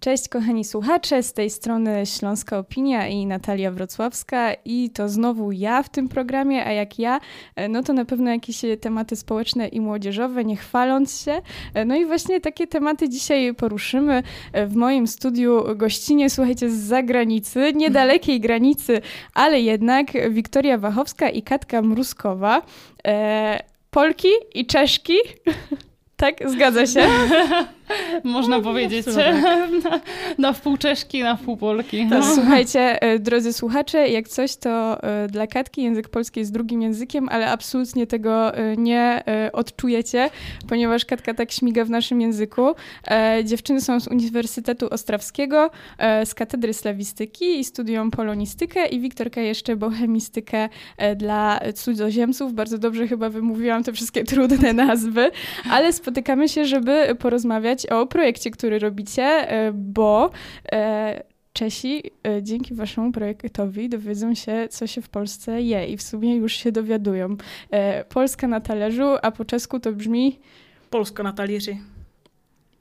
Cześć kochani słuchacze, z tej strony Śląska Opinia i Natalia Wrocławska i to znowu ja w tym programie, a jak ja, e, no to na pewno jakieś tematy społeczne i młodzieżowe, nie chwaląc się. E, no i właśnie takie tematy dzisiaj poruszymy e, w moim studiu gościnie, słuchajcie, z zagranicy, niedalekiej granicy, ale jednak Wiktoria Wachowska i Katka Mruskowa. Polki i Czeszki. Tak, zgadza się. Można no, powiedzieć. Na, na wpół Czeszki, na wpół Polki. No. Słuchajcie, e, drodzy słuchacze, jak coś, to e, dla Katki język polski jest drugim językiem, ale absolutnie tego e, nie odczujecie, ponieważ Katka tak śmiga w naszym języku. Dziewczyny są z Uniwersytetu Ostrawskiego, z Katedry Slawistyki i studiują polonistykę i Wiktorka jeszcze bohemistykę dla cudzoziemców. Bardzo dobrze chyba wymówiłam te wszystkie trudne nazwy, ale spotykamy się, żeby porozmawiać o projekcie, który robicie, e, bo e, Czesi e, dzięki waszemu projektowi dowiedzą się, co się w Polsce je i w sumie już się dowiadują. Polska na talerzu, a po czesku to brzmi... Polska na talerzu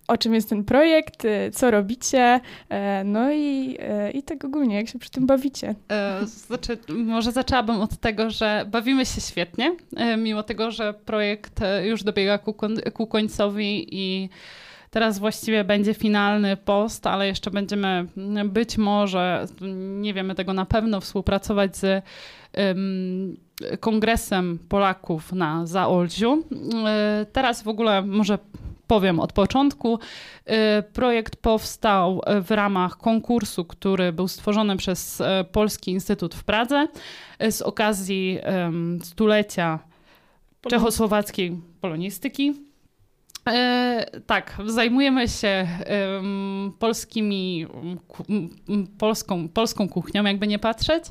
o czym jest ten projekt, co robicie, no i, i tak ogólnie, jak się przy tym bawicie. Znaczy, może zaczęłabym od tego, że bawimy się świetnie, mimo tego, że projekt już dobiega ku, ku końcowi i Teraz właściwie będzie finalny post, ale jeszcze będziemy być może, nie wiemy tego na pewno, współpracować z um, Kongresem Polaków na Zaolziu. E, teraz w ogóle może powiem od początku. E, projekt powstał w ramach konkursu, który był stworzony przez e, Polski Instytut w Pradze z okazji stulecia czechosłowackiej polonistyki. E, tak, zajmujemy się polskimi, polską, polską kuchnią, jakby nie patrzeć.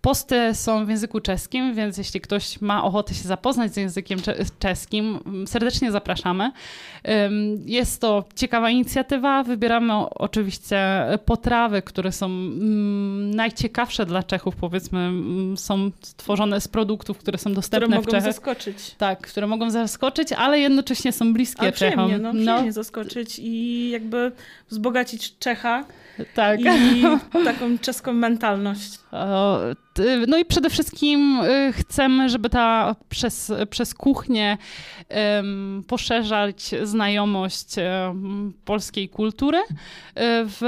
Posty są w języku czeskim, więc jeśli ktoś ma ochotę się zapoznać z językiem czeskim, serdecznie zapraszamy. Jest to ciekawa inicjatywa. Wybieramy oczywiście potrawy, które są mm, najciekawsze dla Czechów, powiedzmy, mm, są stworzone z produktów, które są dostępne które w Czechach. mogą zaskoczyć. Tak, które mogą zaskoczyć, ale jednocześnie są bliskie Czechom. No, przyjemnie no. zaskoczyć i jakby wzbogacić Czecha tak. i taką czeską mentalność. No i przede wszystkim y, chcemy, żeby ta przez, przez kuchnię poszerzać znajomość polskiej kultury y, w,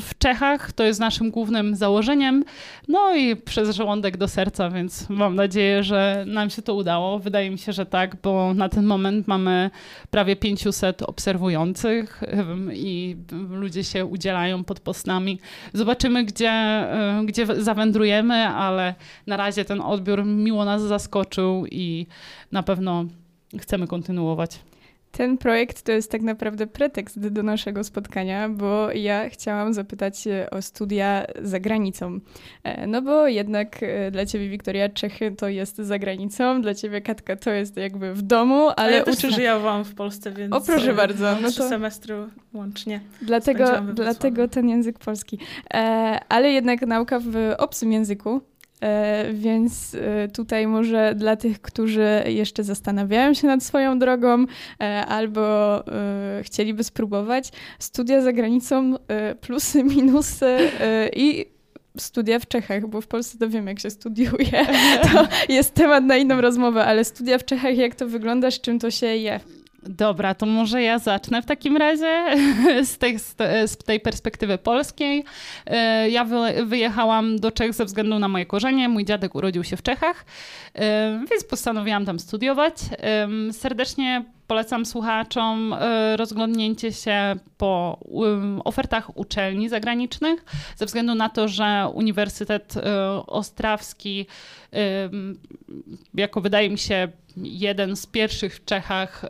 w Czechach. To jest naszym głównym założeniem. No i przez żołądek do serca, więc mam nadzieję, że nam się to udało. Wydaje mi się, że tak, bo na ten moment mamy prawie 500 obserwujących i ludzie się udzielają pod postami. Zobaczymy, gdzie, y, gdzie zawędrujemy, ale na razie ten odbiór miło nas zaskoczył i na pewno chcemy kontynuować. Ten projekt to jest tak naprawdę pretekst do naszego spotkania, bo ja chciałam zapytać o studia za granicą. E, no bo jednak e, dla ciebie, Wiktoria, Czechy to jest za granicą, dla ciebie, Katka, to jest jakby w domu, ale... A ja też żyjałam w Polsce, więc... O, proszę bardzo. No to... semestru łącznie Dlatego, dlatego ten język polski. E, ale jednak nauka w obcym języku E, więc e, tutaj może dla tych, którzy jeszcze zastanawiają się nad swoją drogą e, albo chcieliby spróbować, studia za granicą, plusy, minusy i studia w Czechach, bo w Polsce to wiem, jak się studiuje. To jest temat na inną rozmowę, ale studia w Czechach, jak to wygląda, z czym to się je? Dobra, to może ja zacznę w takim razie z tej, z tej perspektywy polskiej. E, ja wyjechałam do Czech ze względu na moje korzenie. Mój dziadek urodził się w Czechach, e, więc postanowiłam tam studiować. Serdecznie polecam słuchaczom e, rozglądnięcie się po ofertach uczelni zagranicznych, ze względu na to, że Uniwersytet Ostrawski, jako wydaje mi się jeden z pierwszych w Czechach,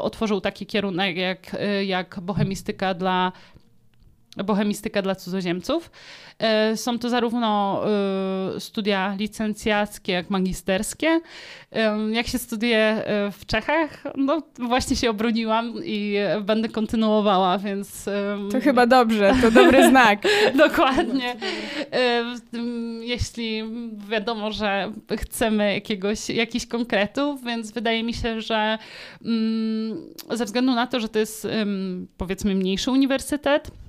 otworzył taki kierunek jak, jak bohemistyka dla bohemistyka dla cudzoziemców. E, są to zarówno e, studia licencjackie, jak magisterskie. Jak się studiuje e, w Czechach, no właśnie się obroniłam i będę kontynuowała, więc... To chyba dobrze, to dobry znak. Dokładnie. Jeśli wiadomo, że chcemy jakiegoś, jakichś konkretów, więc wydaje mi się, że mm, ze względu na to, że to jest powiedzmy mniejszy uniwersytet, E,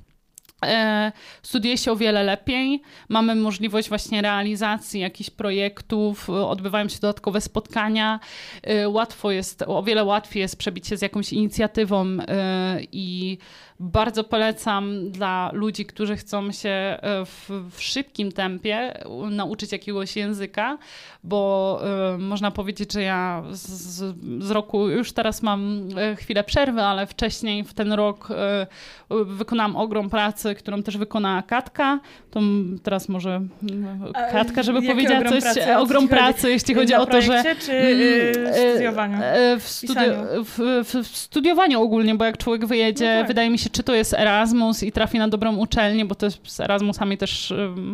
studiuje się o wiele lepiej, mamy możliwość właśnie realizacji jakichś projektów, odbywają się dodatkowe spotkania, e, łatwo jest, o wiele łatwiej jest przebić się z jakąś inicjatywą e, i bardzo polecam dla ludzi, którzy chcą się e, w, w szybkim tempie nauczyć jakiegoś języka, bo y, można powiedzieć, że ja z, z, roku już teraz mam e, chwilę przerwy, ale wcześniej w ten rok y, wykonałam ogrom pracy, którą też wykonała Katka. To teraz może Katka, żeby powiedziała ogrom coś, pracy? ogrom pracy, jeśli chodzi o to, że... czy mm, w studiowaniu? W, studi w, w, w, studiowaniu ogólnie, bo jak człowiek wyjedzie, no tak. wydaje mi się, czy to jest Erasmus i trafi na dobrą uczelnię, bo to z Erasmusami też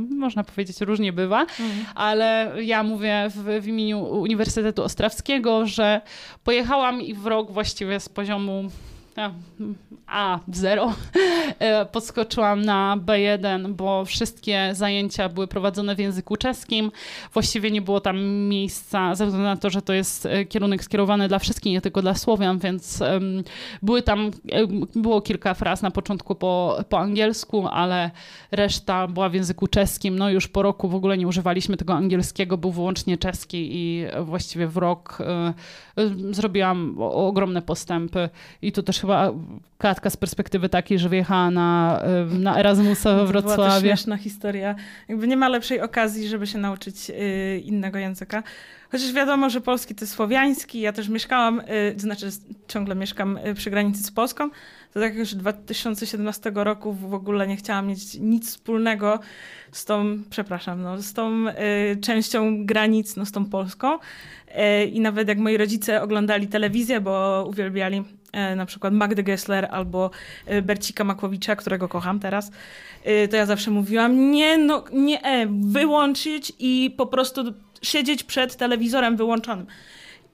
można powiedzieć różnie bywa, mhm. ale ja mówię w, w imieniu Uniwersytetu Ostrawskiego, że pojechałam i w rok właściwie z poziomu a, zero. E, podskoczyłam na B1, bo wszystkie zajęcia były prowadzone w języku czeskim. Właściwie nie było tam miejsca, ze względu na to, że to jest e, kierunek skierowany dla wszystkich, nie tylko dla Słowian, więc były tam, było kilka fraz na początku po, po angielsku, ale reszta była w języku czeskim. No już po roku w ogóle nie używaliśmy tego angielskiego, był wyłącznie czeski i właściwie w rok zrobiłam ogromne postępy i to też chyba klatka z perspektywy takiej, że wyjechała na, na Erasmusa we Wrocławiu. To była też śmieszna historia. Jakby nie ma lepszej okazji, żeby się nauczyć y, innego języka. Chociaż wiadomo, że polski to słowiański. Ja też mieszkałam, y, to znaczy ciągle mieszkam y, przy granicy z Polską. To tak już 2017 roku w ogóle nie chciałam mieć nic wspólnego z tą, przepraszam, no, z tą y, częścią granic, no, z tą Polską. Y, I nawet jak moi rodzice oglądali telewizję, bo uwielbiali E, na przykład Magdy Gessler albo e, Bercika Makłowicza, którego kocham teraz, e, to ja zawsze mówiłam, nie, no, nie, wyłączyć i po prostu siedzieć przed telewizorem wyłączonym.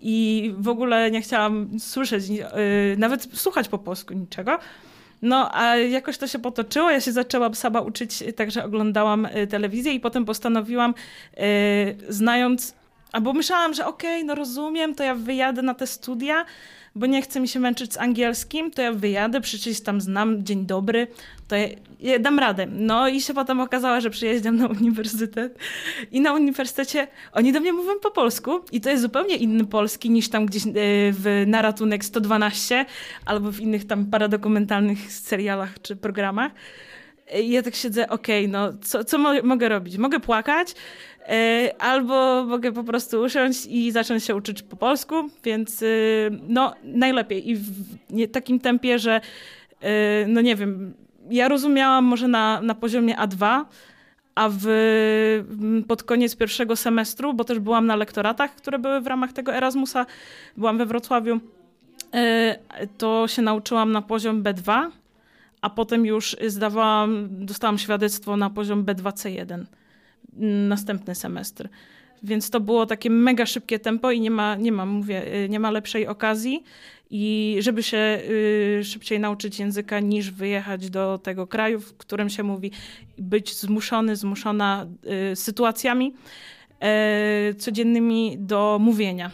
I w ogóle nie chciałam słyszeć, nawet słuchać po polsku niczego. No, a jakoś to się potoczyło. Ja się zaczęłam sama uczyć, także oglądałam telewizję i potem postanowiłam, znając, albo myślałam, że okej, okay, no rozumiem, to ja wyjadę na te studia, bo nie chce mi się męczyć z angielskim, to ja wyjadę, przecież tam znam dzień dobry, to ja, ja dam radę. No i się potem okazało, że przyjeżdżam na uniwersytet i na uniwersytecie oni do mnie mówią po polsku i to jest zupełnie inny polski niż tam gdzieś e, w Na ratunek 112 albo w innych tam paradokumentalnych serialach czy programach. Ja tak siedzę, okej, okay, no co, co mo mogę robić? Mogę płakać, E, albo mogę po prostu usiąść i zacząć się uczyć po polsku, więc y, no najlepiej i w takim tempie, że y, no nie wiem, ja rozumiałam może na, na poziomie A2, a w, pod koniec pierwszego semestru, bo też byłam na lektoratach, które były w ramach tego Erasmusa, byłam we Wrocławiu, e, to się nauczyłam na poziom B2, a potem już zdawałam, dostałam świadectwo na poziom B2C1 następny semestr. Więc to było takie mega szybkie tempo i nie ma, nie ma, mówię, y, nie ma lepszej okazji i żeby się y, szybciej nauczyć języka niż wyjechać do tego kraju, w którym się mówi, być zmuszony, zmuszona y, sytuacjami y, codziennymi do mówienia.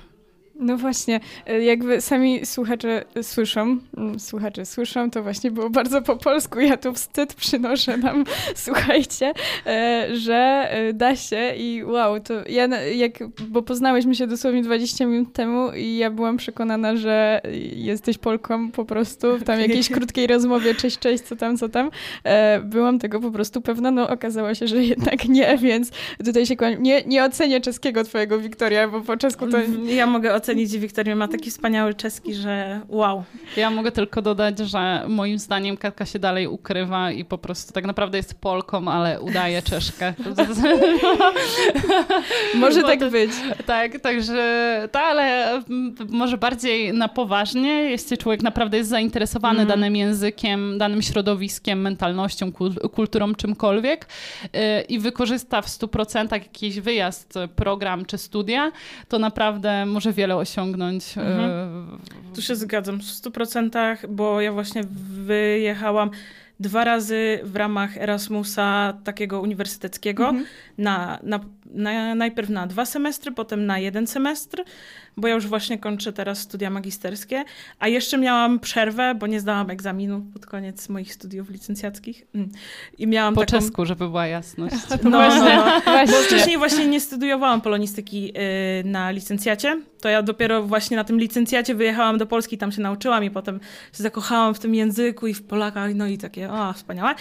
No właśnie, e, jakby sami słuchacze słyszą, mm, słuchacze słyszą, to właśnie było bardzo po polsku, ja tu wstyd przynoszę nam, słuchajcie, e, że e, da się i wow, to ja, jak, bo poznałyśmy się dosłownie 20 minut temu i ja byłam przekonana, że jesteś Polką po prostu, w tam jakiejś krótkiej rozmowie, cześć, cześć, co tam, co tam, byłam tego po prostu pewna, no okazało się, że jednak nie, więc tutaj się kłaniam. Nie, nie ocenię czeskiego twojego, Wiktoria, bo po czesku to... Ja mogę ocenić. Wiktoria ma taki wspaniały czeski, że wow. Ja mogę tylko dodać, że moim zdaniem Katka się dalej ukrywa i po prostu tak naprawdę jest Polką, ale udaje Czeszkę. Może tak to, być. Tak, także, to, ale mm, może bardziej na poważnie, jeśli człowiek naprawdę jest zainteresowany mm. danym językiem, danym środowiskiem, mentalnością, kulturą, czymkolwiek y, i wykorzysta w 100% jakiś wyjazd, program czy studia, to naprawdę może wiele osiągnąć. Y, mhm. Tu się zgadzam w 100%, bo ja właśnie wyjechałam dwa razy w ramach Erasmusa takiego uniwersyteckiego, mhm. na, na, na, najpierw na dwa semestry, potem na jeden semestr bo ja już właśnie kończę teraz studia magisterskie, a jeszcze miałam przerwę, bo nie zdałam egzaminu pod koniec moich studiów licencjackich. Mm. I miałam po taką... czesku, żeby była jasność. No, właśnie, no, właśnie. bo wcześniej właśnie nie studiowałam polonistyki y, na licencjacie, to ja dopiero właśnie na tym licencjacie wyjechałam do Polski, tam się nauczyłam i potem się zakochałam w tym języku i w Polakach, no i takie, o, wspaniałe.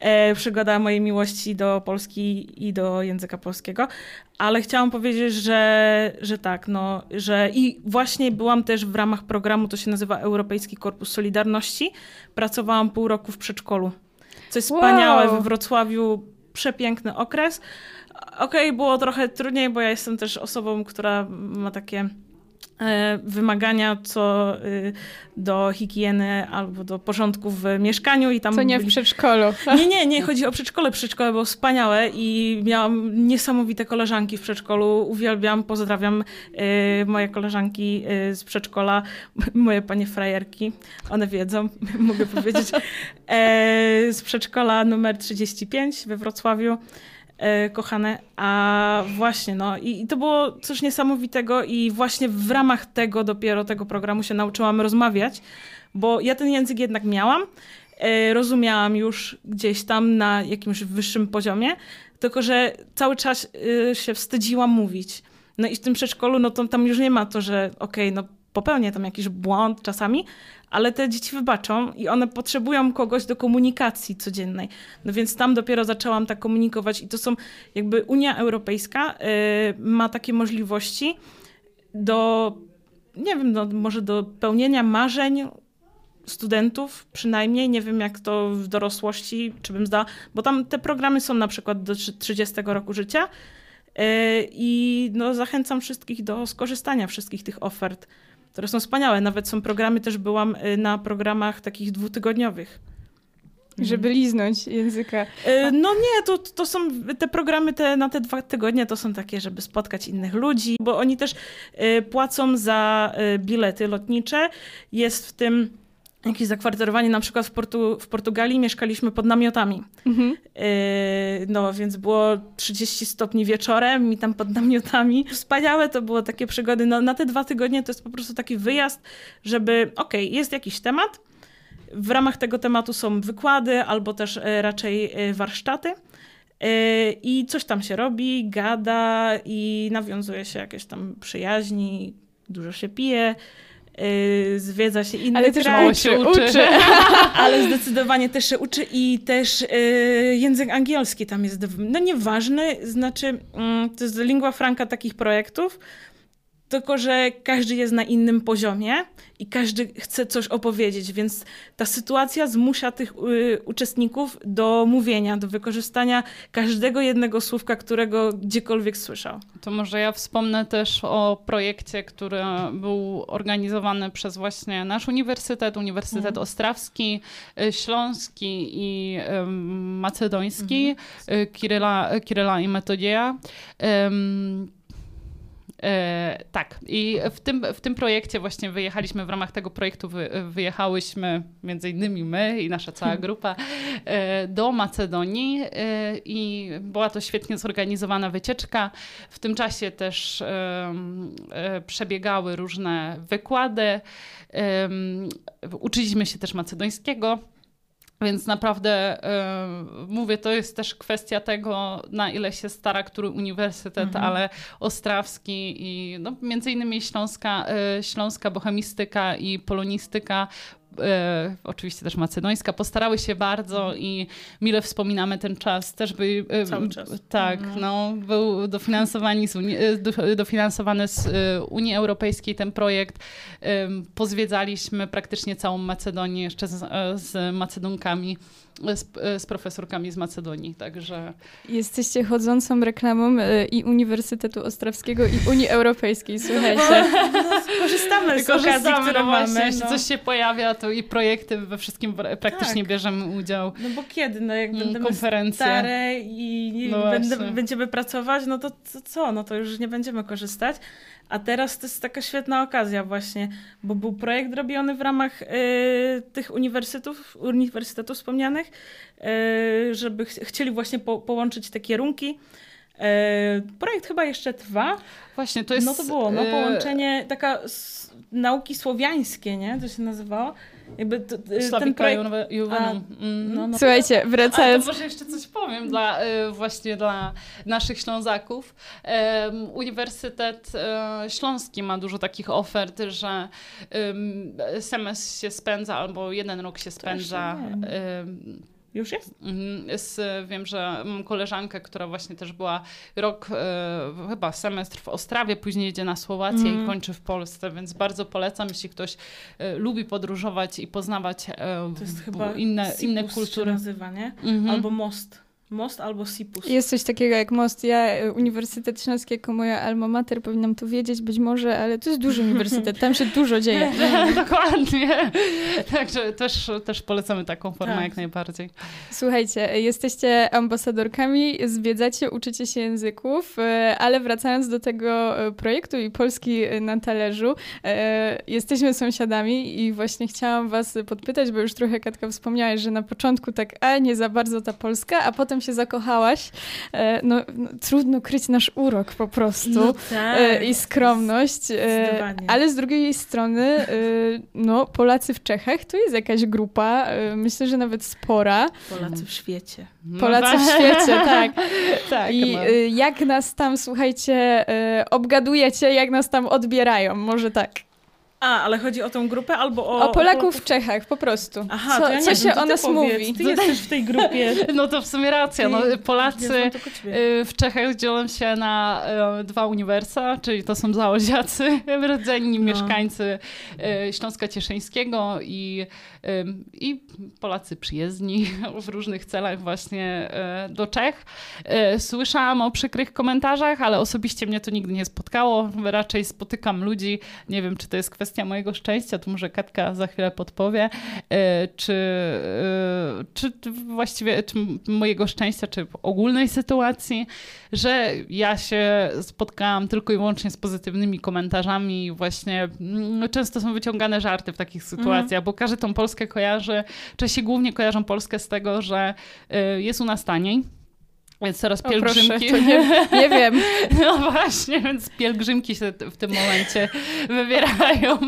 E, przygoda mojej miłości do Polski i do języka polskiego. Ale chciałam powiedzieć, że, że tak, no, że i właśnie byłam też w ramach programu, to się nazywa Europejski Korpus Solidarności. Pracowałam pół roku w przedszkolu. Co jest wow. wspaniałe we Wrocławiu, przepiękny okres. Okej, okay, było trochę trudniej, bo ja jestem też osobą, która ma takie E, wymagania co y, do higieny albo do porządku w mieszkaniu i tam... Co nie w przedszkolu. Nie, nie, nie chodzi o przedszkole. Przedszkole było wspaniałe i miałam niesamowite koleżanki w przedszkolu. Uwielbiam, pozdrawiam y, moje koleżanki y, z przedszkola, moje panie frajerki. One wiedzą, mogę powiedzieć. E, z przedszkola numer 35 we Wrocławiu. E, kochane. A właśnie, no i, i, to było coś niesamowitego i właśnie w ramach tego dopiero tego programu się nauczyłam rozmawiać, bo ja ten język jednak miałam, e, rozumiałam już gdzieś tam na jakimś wyższym poziomie, tylko że cały czas e, się wstydziłam mówić. No i w tym przedszkolu, no to tam już nie ma to, że okej, okay, no popełnię tam jakiś błąd czasami, ale te dzieci wybaczą i one potrzebują kogoś do komunikacji codziennej. No więc tam dopiero zaczęłam tak komunikować i to są jakby Unia Europejska y, ma takie możliwości do, nie wiem, no, może do pełnienia marzeń studentów przynajmniej, nie wiem jak to w dorosłości, czy bym zdała, bo tam te programy są na przykład do 30 roku życia y, i no, zachęcam wszystkich do skorzystania wszystkich tych ofert które są wspaniałe. Nawet są programy, też byłam y, na programach takich dwutygodniowych. Żeby liznąć języka. Y, no nie, to, to są te programy te, na te dwa tygodnie to są takie, żeby spotkać innych ludzi, bo oni też y, płacą za bilety lotnicze. Jest w tym jakieś zakwaterowanie, na przykład w, Portu, w Portugalii mieszkaliśmy pod namiotami. Mhm. Yy, no więc było 30 stopni wieczorem i tam pod namiotami. Wspaniałe to było takie przygody. No, na te dwa tygodnie to jest po prostu taki wyjazd, żeby okej, okay, jest jakiś temat, w ramach tego tematu są wykłady albo też yy, raczej yy, warsztaty. I coś tam się robi, gada i nawiązuje się jakieś tam przyjaźni, dużo się pije. Yy, zwiedza się inne Ale też mało się uczy. uczy. Ale zdecydowanie też się uczy i też yy, język angielski tam jest, no nieważny, znaczy yy, to jest lingua franca takich projektów, tylko że każdy jest na innym poziomie i każdy chce coś opowiedzieć, więc ta sytuacja zmusza tych y, uczestników do mówienia, do wykorzystania każdego jednego słówka, którego gdziekolwiek słyszał. To może ja wspomnę też o projekcie, który był organizowany przez właśnie nasz uniwersytet, Uniwersytet mhm. Ostrawski, y, Śląski i Macedoński, mhm. Y, Kiryla, Kiryla i Metodieja. E, tak, i w tym, w tym projekcie właśnie wyjechaliśmy, w ramach tego projektu wy, wyjechałyśmy, między innymi my i nasza cała grupa, e, do Macedonii e, i była to świetnie zorganizowana wycieczka. W tym czasie też przebiegały różne wykłady. Uczyliśmy się też macedońskiego. Więc naprawdę yy, mówię, to jest też kwestia tego, na ile się stara który uniwersytet, mhm. ale Ostrawski i no, między innymi Śląska, yy, Śląska bohemistyka i polonistyka e, oczywiście też macedońska, postarały się bardzo i mile wspominamy ten czas. Też by, e, Cały czas. Tak, Mhm. no, był dofinansowany z, Unii, e, do- dofinansowany z e, Unii Europejskiej ten projekt. Em, Pozwiedzaliśmy praktycznie całą Macedonię jeszcze z, e, z Macedonkami, e, z, e, z profesorkami z Macedonii, także Jesteście chodzącą reklamą y, i Uniwersytetu Ostrawskiego i Unii Europejskiej, słuchajcie. Korzystamy z okazji, korzystamy, które no właśnie, mamy. jeśli No. coś się pojawia, to i projekty we wszystkim pra- praktycznie Tak. bierzemy udział. no bo kiedy? No jak będziemy konferencje. stare i No będę, będziemy pracować, no to, to co? No to już nie będziemy korzystać. A teraz to jest taka świetna okazja właśnie, bo był projekt robiony w ramach y, tych uniwersytetów, uniwersytetów wspomnianych, y, żeby ch- chcieli właśnie po, połączyć te kierunki. Y, projekt chyba jeszcze trwa. Właśnie, to jest... no to było, no e, połączenie, taka nauki słowiańskie, nie? To się nazywało. Jakby t, t, ten projekt... Juwe- Juvenum. Mm. No, no, Słuchajcie, Ale wracając... to może jeszcze coś powiem dla, y, właśnie dla naszych Ślązaków. Uniwersytet e, Śląski ma dużo takich ofert, że em, semestr się spędza albo jeden rok się spędza. wiem. Już jest? Mhm, Z, wiem, że mam koleżankę, która właśnie też była rok, e, chyba semestr w Ostrawie, później jedzie na Słowację Mhm. i kończy w Polsce, więc bardzo polecam, jeśli ktoś e, lubi podróżować i poznawać e, To jest chyba inne, inne kultury. nazywa, nie? Mhm. Albo most. Most albo Sipus. Jest coś takiego jak most. Ja, y, Uniwersytet Śląski jako moja alma mater, powinnam to wiedzieć być może, ale to jest duży uniwersytet, tam się dużo dzieje. Dokładnie. Także też, też polecamy taką formę Tak. jak najbardziej. Słuchajcie, jesteście ambasadorkami, zwiedzacie, uczycie się języków, e, ale wracając do tego e, projektu i Polski na talerzu, e, jesteśmy sąsiadami i właśnie chciałam was podpytać, bo już trochę Katka wspomniałaś, że na początku tak, a nie za bardzo ta Polska, a potem się zakochałaś. E, No, no trudno kryć nasz urok po prostu. No tak. e, i skromność, e, ale z drugiej strony, no, Polacy w Czechach to jest jakaś grupa, myślę, że nawet spora. Polacy w świecie. No Polacy w świecie, tak. tak, I no. jak nas tam, słuchajcie, obgadujecie, jak nas tam odbierają, może tak. A, ale chodzi o tą grupę albo o... O Polaków w Czechach, po prostu. Aha, co to ja nie co wiem, się to o nas powiedz. mówi? Ty jesteś w tej grupie. No to w sumie racja. No, Polacy y, w Czechach dzielą się na e, dwa uniwersa, czyli to są załoziacy, rdzenni No. mieszkańcy e, Śląska Cieszyńskiego i, i Polacy przyjezdni w różnych celach właśnie do Czech. Słyszałam o przykrych komentarzach, ale osobiście mnie to nigdy nie spotkało. Raczej spotykam ludzi, nie wiem, czy to jest kwestia mojego szczęścia, tu może Katka za chwilę podpowie, e, czy, e, czy właściwie czy mojego szczęścia, czy ogólnej sytuacji, że ja się spotkałam tylko i wyłącznie z pozytywnymi komentarzami właśnie mm, często są wyciągane żarty w takich sytuacjach, bo każdy tą Polskę kojarzy, Czesi głównie kojarzą Polskę z tego, że e, jest u nas taniej, więc teraz O, proszę, pielgrzymki. to nie, nie wiem. No właśnie, więc pielgrzymki się w tym momencie wybierają,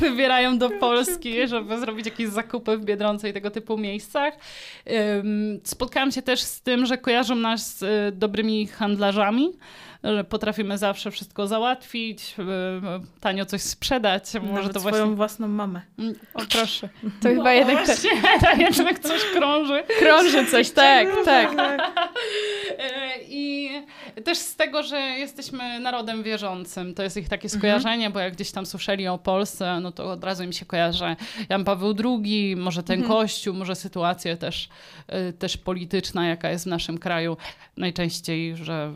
wybierają do Polski, żeby zrobić jakieś zakupy w Biedronce i tego typu miejscach. Spotkałam się też z tym, że kojarzą nas z y, dobrymi handlarzami, że potrafimy zawsze wszystko załatwić, y, tanio coś sprzedać. Może Nawet to swoją właśnie... własną mamę. O proszę. To chyba No jednak te, właśnie, jednak coś krąży. krąży coś, tak, tak. E, I też z tego, że jesteśmy narodem wierzącym. To jest ich takie Mhm. skojarzenie, bo jak gdzieś tam słyszeli o Polsce, no to od razu im się kojarzy Jan Paweł II, może ten Mhm. kościół, może sytuacja też, e, też polityczna, jaka jest w naszym kraju. Najczęściej, że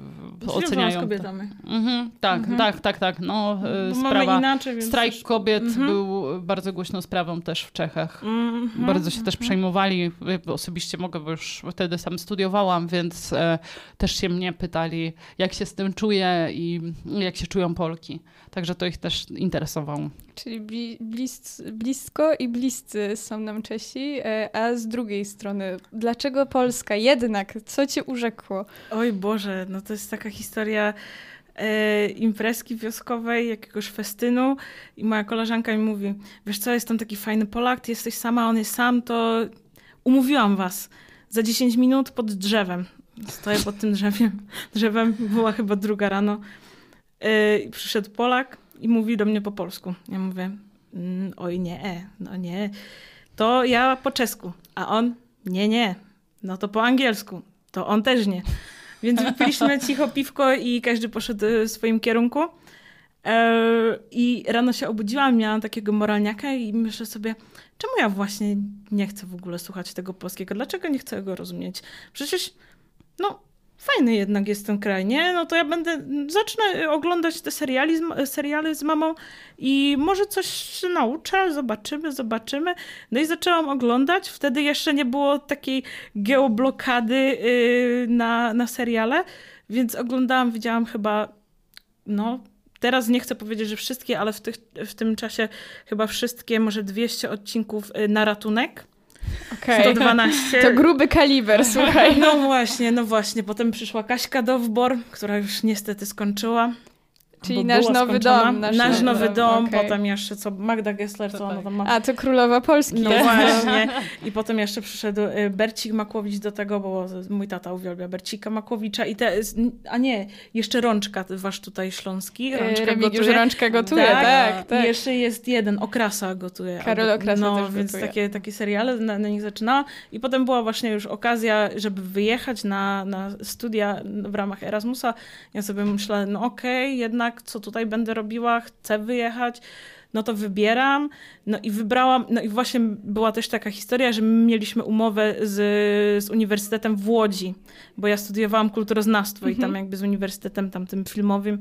oceniają... z kobietami. Mhm, tak, Mhm. tak, tak, tak. No, Bo mamy sprawa... inaczej, więc Strajk też- kobiet Mhm. był bardzo głośną sprawą też w Czechach. Mhm, Bardzo się też mhm. przejmowali. Ja Osobiście mogę, bo już wtedy sam studiowałam, więc e, też się mnie pytali, jak się z tym czuję i jak się czują Polki. Także to ich też interesowało. Czyli bli, blis, blisko i bliscy są nam Czesi, e, a z drugiej strony, dlaczego Polska jednak? Co cię urzekło? Oj Boże, no to jest taka historia e, imprezki wioskowej, jakiegoś festynu i moja koleżanka mi mówi, wiesz co, jest tam taki fajny Polak, ty jesteś sama, on jest sam, to umówiłam was za 10 minut pod drzewem. Stoję pod tym drzewem, drzewem, była chyba druga rano. I przyszedł Polak i mówi do mnie po polsku. Ja mówię, mm, oj nie, no nie, to ja po czesku, a on nie, nie, no to po angielsku, to on też nie. Więc wypiliśmy cicho piwko i każdy poszedł w swoim kierunku. E, I rano się obudziłam, miałam takiego moralniaka i myślę sobie, czemu ja właśnie nie chcę w ogóle słuchać tego polskiego? Dlaczego nie chcę go rozumieć? Przecież, no, fajny jednak jest ten kraj, nie? No to ja będę, zacznę oglądać te seriali seriale z mamą i może coś się nauczę, zobaczymy, zobaczymy. No i zaczęłam oglądać, wtedy jeszcze nie było takiej geoblokady yy, na, na seriale, więc oglądałam, widziałam chyba, no teraz nie chcę powiedzieć, że wszystkie, ale w, tych, w tym czasie chyba wszystkie, może 200 odcinków y, na ratunek. Okay. 112. To gruby kaliber, słuchaj. No właśnie, no właśnie. Potem przyszła Kaśka Dowbor, która już niestety skończyła. Czyli nasz nowy dom. Nasz, nasz nowy dom, dom okay. potem jeszcze co Magda Gessler, co ona tam ma. A, to królowa Polski. No właśnie. I potem jeszcze przyszedł y, Bercik Makłowicz do tego, bo mój tata uwielbia Bercika Makłowicza i te, a nie, jeszcze Rączka, wasz tutaj śląski. Y, Rączka Remigiusz gotuje. Rączka gotuje, tak, tak, tak. I jeszcze jest jeden, Okrasa gotuje. Karol Okrasa No, też więc gotuje. takie, takie seriale na, na nich zaczynała. I potem była właśnie już okazja, żeby wyjechać na, na studia w ramach Erasmusa. Ja sobie myślałam, no okej, okay, jednak co tutaj będę robiła, chcę wyjechać, no to wybieram. No i wybrałam, no i właśnie była też taka historia, że my mieliśmy umowę z, z Uniwersytetem w Łodzi, bo ja studiowałam kulturoznawstwo mhm. i tam mhm. jakby z Uniwersytetem tamtym filmowym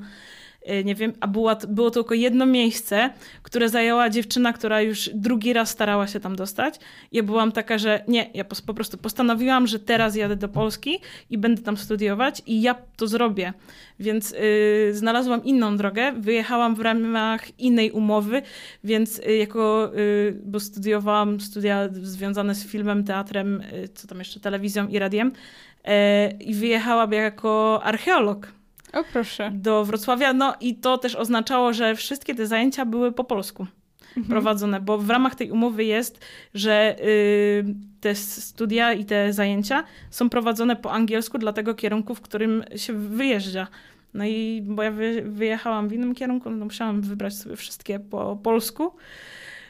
nie wiem, a była, było tylko jedno miejsce, które zajęła dziewczyna, która już drugi raz starała się tam dostać. Ja byłam taka, że nie, ja po, po prostu postanowiłam, że teraz jadę do Polski i będę tam studiować i ja to zrobię. Więc y, znalazłam inną drogę, wyjechałam w ramach innej umowy, więc y, jako, y, bo studiowałam studia związane z filmem, teatrem, co tam jeszcze, telewizją i radiem y, i wyjechałam jako archeolog o proszę. Do Wrocławia. No i to też oznaczało, że wszystkie te zajęcia były po polsku mhm. prowadzone, bo w ramach tej umowy jest, że y, te studia i te zajęcia są prowadzone po angielsku dla tego kierunku, w którym się wyjeżdża. No i bo ja wy, wyjechałam w innym kierunku, no musiałam wybrać sobie wszystkie po polsku.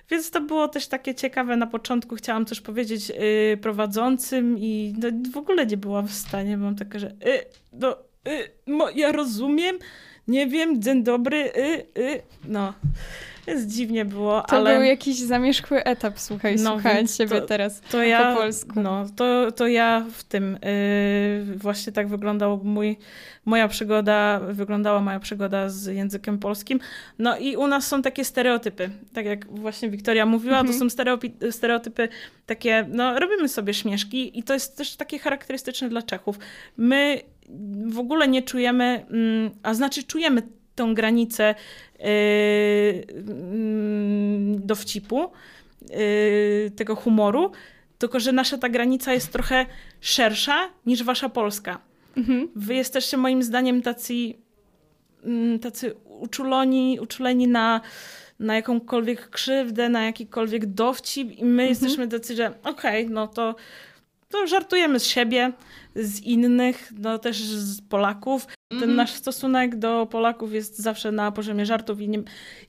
Więc to było też takie ciekawe na początku. Chciałam coś powiedzieć yy, prowadzącym i no, w ogóle nie byłam w stanie. Byłam taka, że yy, no, y, mo, ja rozumiem, nie wiem, dzień dobry, y, y. no. Jest dziwnie było, to ale... był jakiś zamierzchły etap, słuchaj, no, słuchając siebie to, teraz to ja, po polsku. No, to, to ja w tym yy, właśnie tak wyglądał mój, moja przygoda, wyglądała moja przygoda z językiem polskim. No i u nas są takie stereotypy, tak jak właśnie Wiktoria mówiła, mhm. to są stereotypy, stereotypy takie, no robimy sobie śmieszki i to jest też takie charakterystyczne dla Czechów. My w ogóle nie czujemy, mm, a znaczy czujemy tą granicę yy, mm, dowcipu, yy, tego humoru, tylko że nasza ta granica jest trochę szersza niż wasza Polska. Mhm. Wy jesteście moim zdaniem tacy, mm, tacy uczuloni, uczuleni na, na jakąkolwiek krzywdę, na jakikolwiek dowcip i my mhm. jesteśmy tacy, że okej, okay, no to, to żartujemy z siebie, z innych, no też z Polaków. Ten mm -hmm. nasz stosunek do Polaków jest zawsze na poziomie żartów i nie,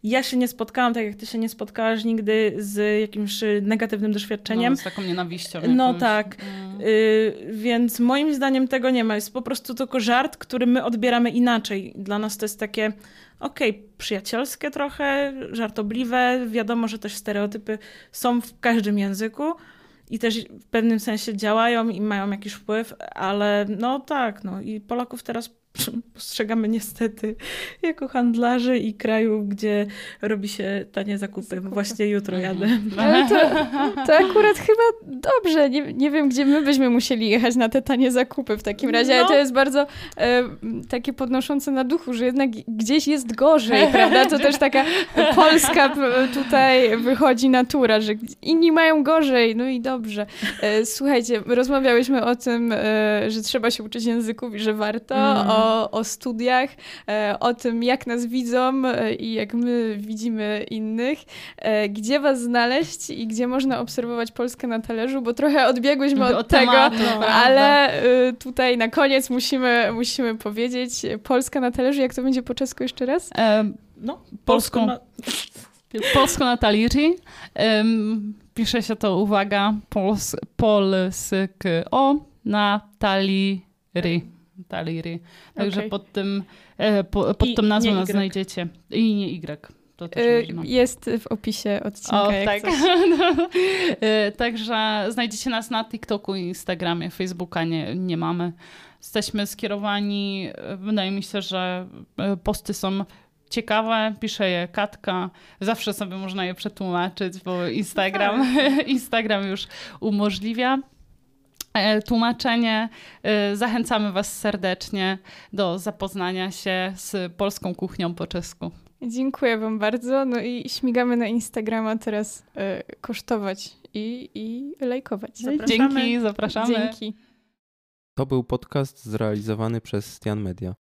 ja się nie spotkałam, tak jak ty się nie spotkałaś nigdy z jakimś negatywnym doświadczeniem. No, z taką nienawiścią. No jakąś. tak, mm. y, więc moim zdaniem tego nie ma. Jest po prostu tylko żart, który my odbieramy inaczej. Dla nas to jest takie okej, okay, przyjacielskie trochę, żartobliwe. Wiadomo, że też stereotypy są w każdym języku, i też w pewnym sensie działają i mają jakiś wpływ, ale no tak, no i Polaków teraz postrzegamy niestety jako handlarzy i kraju, gdzie robi się tanie zakupy. zakupy. Właśnie jutro mhm. jadę. Ale to, to akurat chyba dobrze. Nie, nie wiem, gdzie my byśmy musieli jechać na te tanie zakupy w takim razie, no. ale to jest bardzo e, takie podnoszące na duchu, że jednak gdzieś jest gorzej, prawda? To też taka polska tutaj wychodzi natura, że inni mają gorzej, no i dobrze. E, słuchajcie, rozmawiałyśmy o tym, e, że trzeba się uczyć języków i że warto, mm. o o, studiach, e, o tym, jak nas widzą e, i jak my widzimy innych, e, gdzie was znaleźć i gdzie można obserwować Polskę na talerzu, bo trochę odbiegłyśmy od, od tego, tematu, ale tutaj na koniec musimy, musimy powiedzieć Polska na talerzu, jak to będzie po czesku jeszcze raz? E, no, polską... Na... Polsko na Taliri. Um, pisze się to, uwaga, pols, polsko na Taliri. Taliri. Także Okej. pod tym, e, po, pod I tą nazwą nas Y. znajdziecie. I nie Y. Y. Jest w opisie odcinka. O, tak. No. E, Także znajdziecie nas na TikToku i Instagramie. Facebooka nie, nie mamy. Jesteśmy skierowani, e, wydaje mi się, że posty są ciekawe, pisze je Katka. Zawsze sobie można je przetłumaczyć, bo Instagram, Instagram już umożliwia. E, Tłumaczenie. E, Zachęcamy Was serdecznie do zapoznania się z polską kuchnią po czesku. Dziękuję wam bardzo. No i śmigamy na Instagrama teraz y, kosztować i, i lajkować. Zapraszamy. Dzięki, zapraszamy. Dzięki. To był podcast zrealizowany przez Stian Media.